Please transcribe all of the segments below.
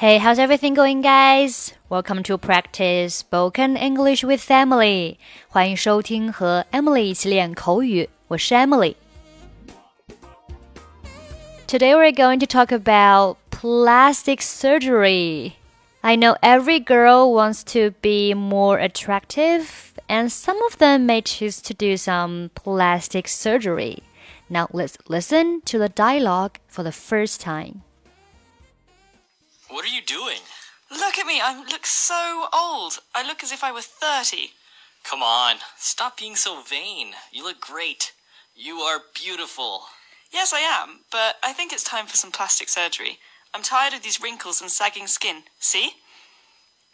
Hey, how's everything going, guys? Welcome to practice spoken English with Emily. 欢迎收听和 Emily 一起练口语，我是 Emily。Today we're going to talk about plastic surgery. I know every girl wants to be more attractive, and some of them may choose to do some plastic surgery. Now let's listen to the dialogue for the first time. What are you doing? Look at me, I look so old. I look as if I were 30. Come on, stop being so vain. You look great. You are beautiful. Yes, I am, but I think it's time for some plastic surgery. I'm tired of these wrinkles and sagging skin. See?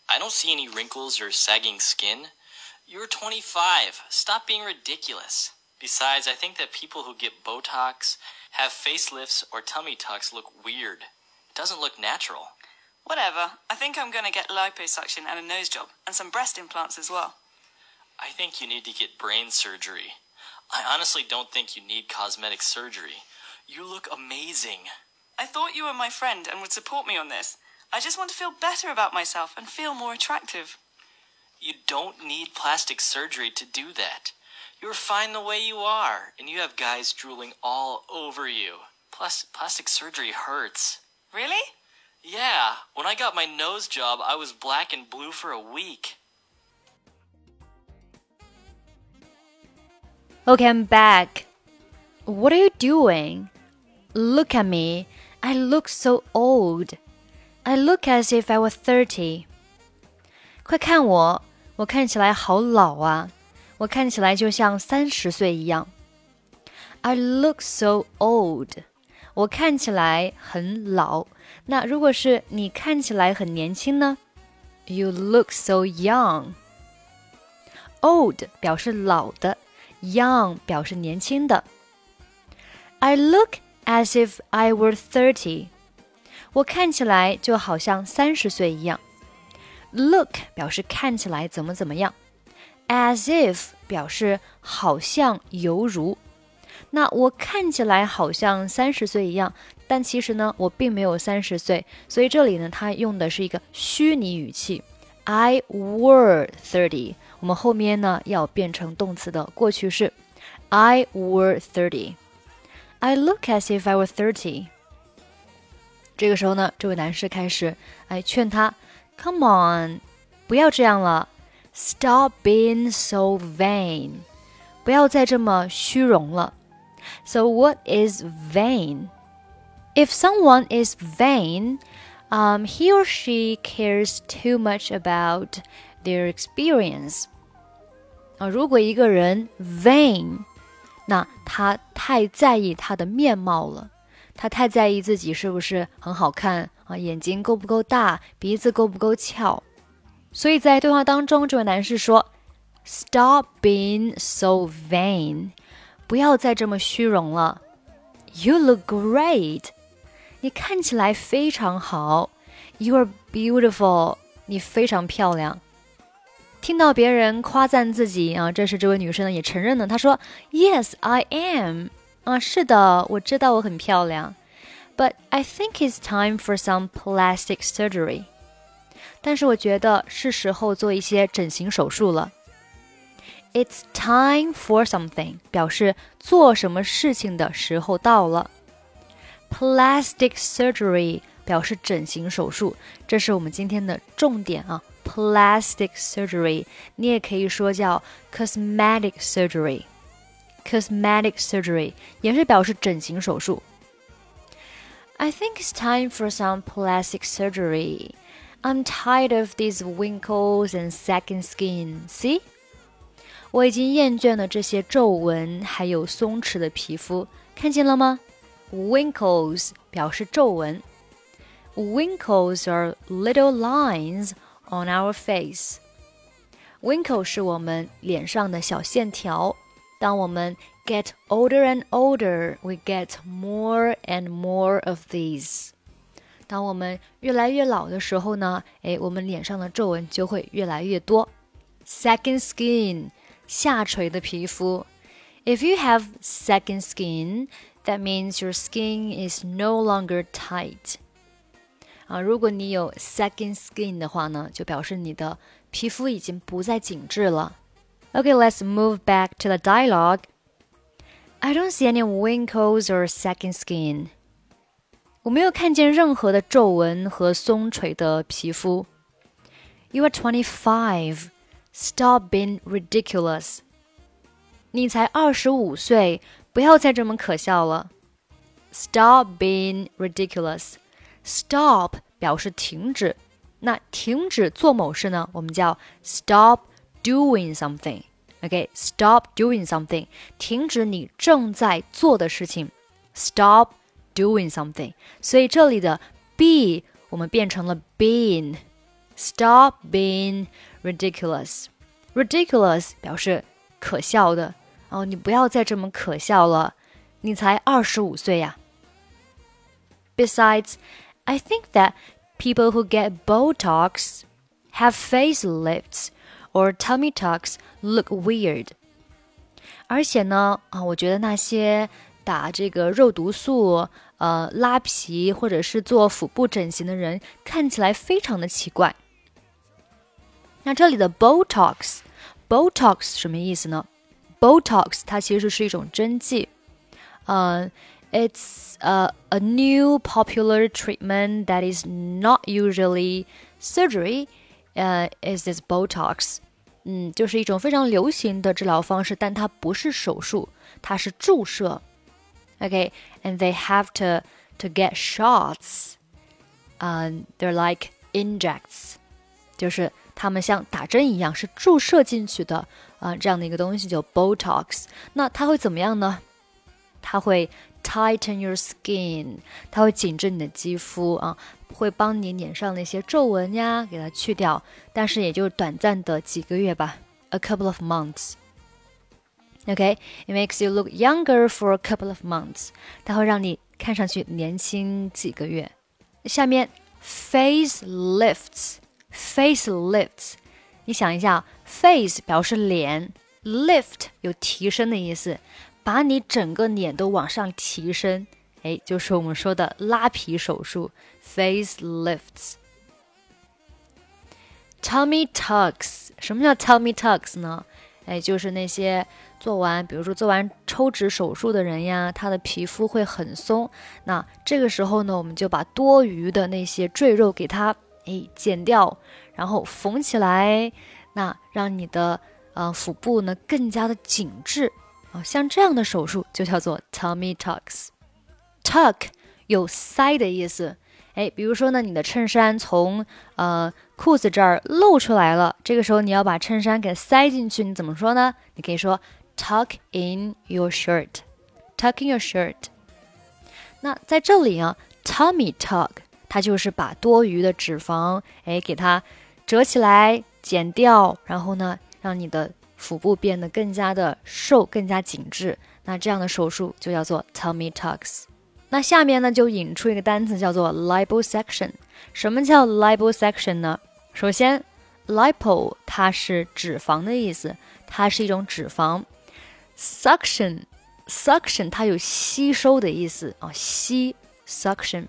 I don't see any wrinkles or sagging skin. You're 25. Stop being ridiculous. Besides, I think that people who get Botox, have facelifts, or tummy tucks look weird. It doesn't look natural. Whatever. I think I'm going to get liposuction and a nose job, and some breast implants as well. I think you need to get brain surgery. I honestly don't think you need cosmetic surgery. You look amazing. I thought you were my friend and would support me on this. I just want to feel better about myself and feel more attractive. You don't need plastic surgery to do that. You're fine the way you are, and you have guys drooling all over you. Plus, plastic surgery hurts. Really? Yeah, when I got my nose job, I was black and blue for a week. Okay, I'm back. What are you doing? Look at me. I look so old. I look as if I was thirty. 快看我，我看起来好老啊！我看起来就像三十岁一样。I look so old. 我看起来很老。那如果是你看起来很年轻呢？You look so young. Old 表示老的，young 表示年轻的。I look as if I were thirty. 我看起来就好像三十岁一样。Look 表示看起来怎么怎么样，as if 表示好像犹如。 那我看起来好像三十岁一样，但其实呢，我并没有三十岁。所以这里呢，它用的是一个虚拟语气，I were thirty。我们后面呢要变成动词的过去式，I were thirty。I look as if I were thirty。这个时候呢，这位男士开始哎劝他，Come on，不要这样了，Stop being so vain，不要再这么虚荣了。So what is vain? If someone is vain, um, he or she cares too much about their experience. 啊，如果一个人 vain，那他太在意他的面貌了。他太在意自己是不是很好看啊，眼睛够不够大，鼻子够不够翘。所以在对话当中，这位男士说：“Stop being so vain， 不要再这么虚荣了。You look great，你看起来非常好。You are beautiful，你非常漂亮。”听到别人夸赞自己啊，这时这位女生呢也承认了，她说：“Yes, I am。”啊，是的，我知道我很漂亮，But I think it's time for some plastic surgery。但是我觉得是时候做一些整形手术了。It's time for something 表示做什么事情的时候到了。Plastic surgery 表示整形手术，这是我们今天的重点啊。Plastic surgery，你也可以说叫 cosmetic surgery。Cosmetic surgery 也是表示整形手术。I think it's time for some plastic surgery. I'm tired of these wrinkles and sagging skin. See? 我已经厌倦了这些皱纹，还有松弛的皮肤，看见了吗？Wrinkles 表示皱纹。Wrinkles are little lines on our face. Wrinkle 是我们脸上的小线条。当我们 get older and older, we get more and more of these. 当我们越来越老的时候呢，哎，我们脸上的皱纹就会越来越多。Sagging skin 下垂的皮肤。If you have sagging skin, that means your skin is no longer tight. 啊，如果你有 sagging skin 的话呢，就表示你的皮肤已经不再紧致了。Okay, let's move back to the dialogue. I don't see any wrinkles or sagging skin. 我没有看见任何的皱纹和松垂的皮肤。You are twenty-five. Stop being ridiculous. 你才二十五岁，不要再这么可笑了。Stop being ridiculous. Stop 表示停止，那停止做某事呢，我们叫 stop doing something. OK, stop doing something，停止你正在做的事情。Stop doing something，所以这里的 be 我们变成了 being。Stop being ridiculous。ridiculous 表示可笑的哦，你不要再这么可笑了，你才二十五岁呀。Besides, I think that people who get Botox have facelifts or tummy tucks look weird。而且呢，啊，我觉得那些打这个肉毒素、呃拉皮或者是做腹部整形的人，看起来非常的奇怪。那这里的 Botox，Botox 什么意思呢？Botox 它其实是一种针剂，嗯、uh,，it's a a new popular treatment that is not usually surgery. Uh, is this Botox？嗯，就是一种非常流行的治疗方式，但它不是手术，它是注射。Okay，and they have to to get shots. Um, they're like injects，就是 他们像打针一样，是注射进去的啊、这样的一个东西叫 Botox。那它会怎么样呢？它会 tighten your skin，它会紧致你的肌肤啊，会帮你脸上那些皱纹呀给它去掉，但是也就短暂的几个月吧，a couple of months。OK，it makes you look younger for a couple of months。它会让你看上去年轻几个月。下面 face lifts Face lifts，你想一下，face 表示脸，lift 有提升的意思，把你整个脸都往上提升，哎，就是我们说的拉皮手术，face lifts。Tummy tucks，什么叫 tummy tucks 呢？哎，就是那些做完，比如说做完抽脂手术的人呀，他的皮肤会很松。那这个时候呢，我们就把多余的那些赘肉给他哎剪掉，然后缝起来，那让你的呃腹部呢更加的紧致啊。像这样的手术就叫做 tummy tucks。tuck 有塞的意思。哎，比如说呢，你的衬衫从呃裤子这儿露出来了，这个时候你要把衬衫给塞进去，你怎么说呢？你可以说 tuck in your shirt，tuck in your shirt。那在这里啊，tummy tuck 它就是把多余的脂肪哎给它折起来、剪掉，然后呢，让你的腹部变得更加的瘦、更加紧致。那这样的手术就叫做 tummy tucks。那下面呢，就引出一个单词叫做 liposuction。什么叫 liposuction 呢？首先，lipo 它是脂肪的意思，它是一种脂肪。suction，suction 它有吸收的意思啊，吸 suction。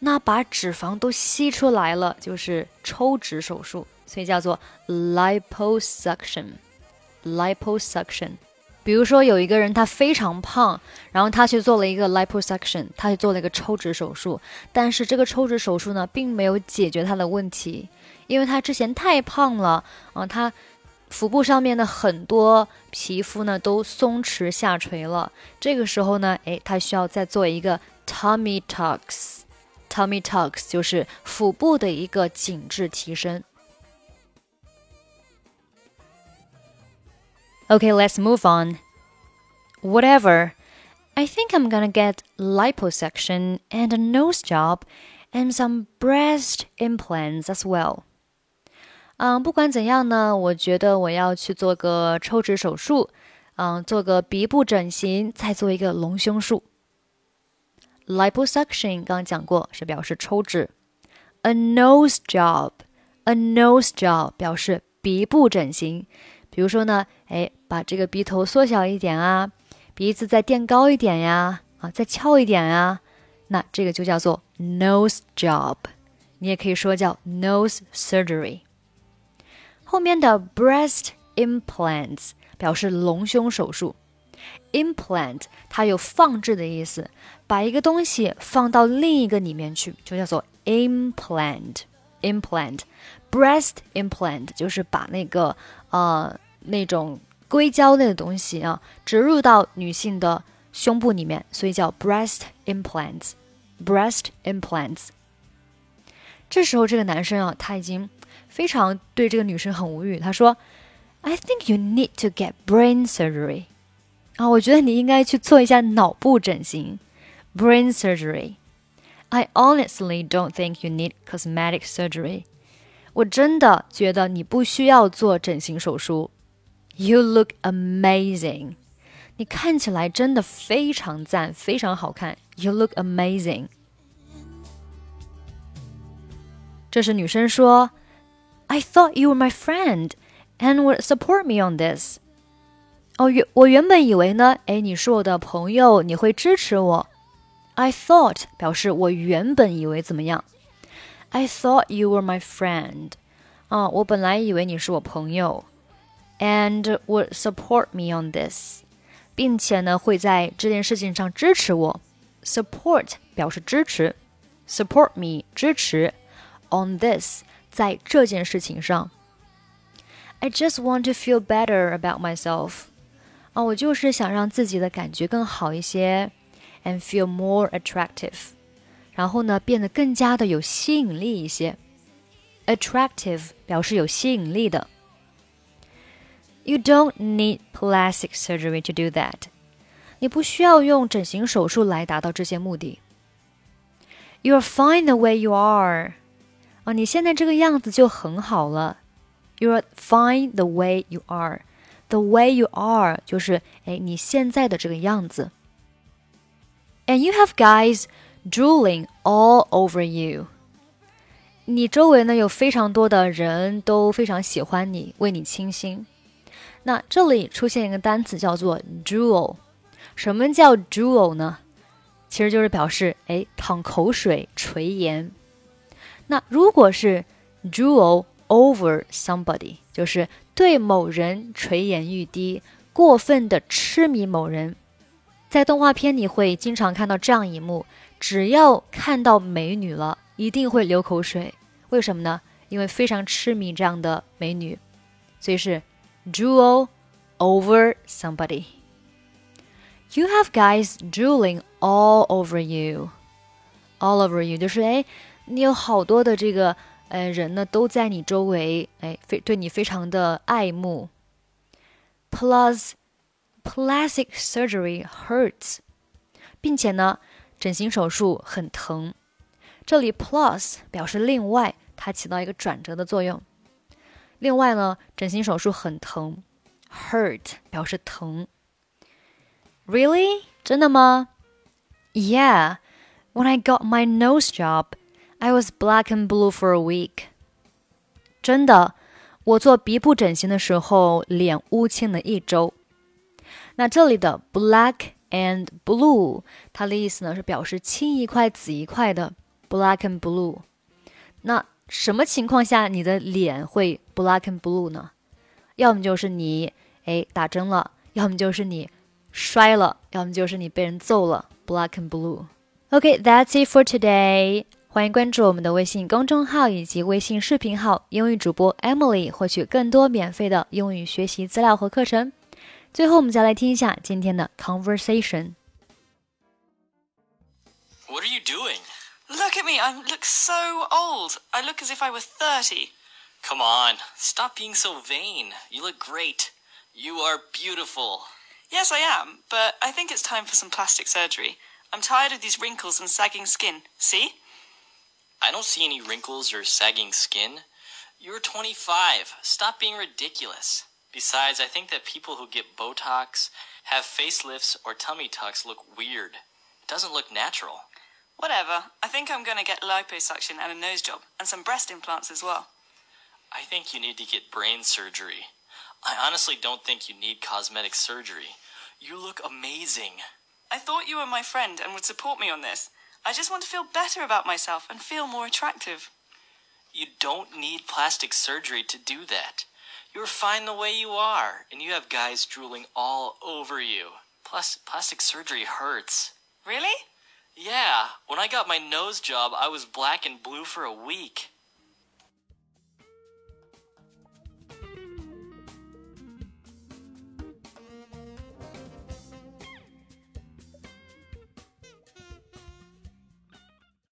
那把脂肪都吸出来了，就是抽脂手术，所以叫做 liposuction。liposuction。比如说有一个人他非常胖，然后他去做了一个 liposuction，他去做了一个抽脂手术，但是这个抽脂手术呢，并没有解决他的问题，因为他之前太胖了啊，他腹部上面的很多皮肤呢都松弛下垂了，这个时候呢，诶，他需要再做一个 tummy tucks，tummy tucks 就是腹部的一个紧致提升。Okay, let's move on. Whatever. I think I'm gonna get liposuction and a nose job and some breast implants as well. 嗯，不管怎样呢，我觉得我要去做个抽脂手术，嗯，做个鼻部整形，再做一个隆胸术。 Liposuction 刚刚讲过是表示抽脂，a nose job，a nose job 表示鼻部整形。比如说呢，哎，把这个鼻头缩小一点啊，鼻子再垫高一点呀，啊，再翘一点呀，那这个就叫做 nose job。你也可以说叫 nose surgery。后面的 breast implants 表示隆胸手术。Implant 它有放置的意思，把一个东西放到另一个里面去，就叫做 implant。implant breast implant 就是把那个呃那种硅胶类的东西啊植入到女性的胸部里面，所以叫 breast implants。breast implants。这时候这个男生啊，他已经非常对这个女生很无语。他说：“I think you need to get brain surgery。”啊，我觉得你应该去做一下脑部整形，brain surgery。I honestly don't think you need cosmetic surgery。我真的觉得你不需要做整形手术。You look amazing。你看起来真的非常赞，非常好看。You look amazing。这时女生说：“I thought you were my friend and would support me on this。” 哦，原我原本以为呢，哎，你是我的朋友，你会支持我。I thought 表示我原本以为怎么样？I thought you were my friend。啊，我本来以为你是我朋友，and would support me on this，并且呢会在这件事情上支持我。Support 表示支持，support me 支持。on this 在这件事情上。I just want to feel better about myself。 啊，我就是想让自己的感觉更好一些，and feel more attractive。然后呢，变得更加的有吸引力一些。Attractive 表示有吸引力的。You don't need plastic surgery to do that。你不需要用整形手术来达到这些目的。You're fine the way you are。啊，你现在这个样子就很好了。You're fine the way you are. The way you are 就是哎你现在的这个样子。And you have guys drooling all over you. 你周围呢有非常多的人都非常喜欢你，为你倾心。那这里出现一个单词叫做 drool。什么叫 drool 呢？其实就是表示哎淌口水、垂涎。那如果是 drool over somebody，就是对某人垂涎欲滴，过分的痴迷某人。在动画片里会经常看到这样一幕：只要看到美女了，一定会流口水。为什么呢？因为非常痴迷这样的美女，所以是 drool over somebody。You have guys drooling all over you, all over you，就是哎。你有好多的这个呃人呢，都在你周围，哎，非对你非常的爱慕。Plus, plastic surgery hurts，并且呢，整形手术很疼。这里 plus 表示另外，它起到一个转折的作用。另外呢，整形手术很疼，hurt 表示疼。Really？真的吗？Yeah. When I got my nose job. I was black and blue for a week。真的，我做鼻部整形的时候，脸乌青了一周。那这里的 black and blue，它的意思呢是表示青一块紫一块的 black and blue。那什么情况下你的脸会 black and blue 呢？要么就是你哎打针了，要么就是你摔了，要么就是你被人揍了，black and blue。Okay, that's it for today. 欢迎关注我们的微信公众号以及微信视频号“英语主播 Emily”，获取更多免费的英语学习资料和课程。最后，我们再来听一下今天的 conversation。What are you doing? Look at me. I look so old. I look as if I were 30. Come on, stop being so vain. You look great. You are beautiful. Yes, I am, but I think it's time for some plastic surgery. I'm tired of these wrinkles and sagging skin. See? I don't see any wrinkles or sagging skin. You're 25. Stop being ridiculous. Besides, I think that people who get Botox, have facelifts, or tummy tucks look weird. It doesn't look natural. Whatever. I think I'm going to get liposuction and a nose job, and some breast implants as well. I think you need to get brain surgery. I honestly don't think you need cosmetic surgery. You look amazing. I thought you were my friend and would support me on this. I just want to feel better about myself and feel more attractive. You don't need plastic surgery to do that. You're fine the way you are, and you have guys drooling all over you. Plus, plastic surgery hurts. Really? Yeah, when I got my nose job, I was black and blue for a week.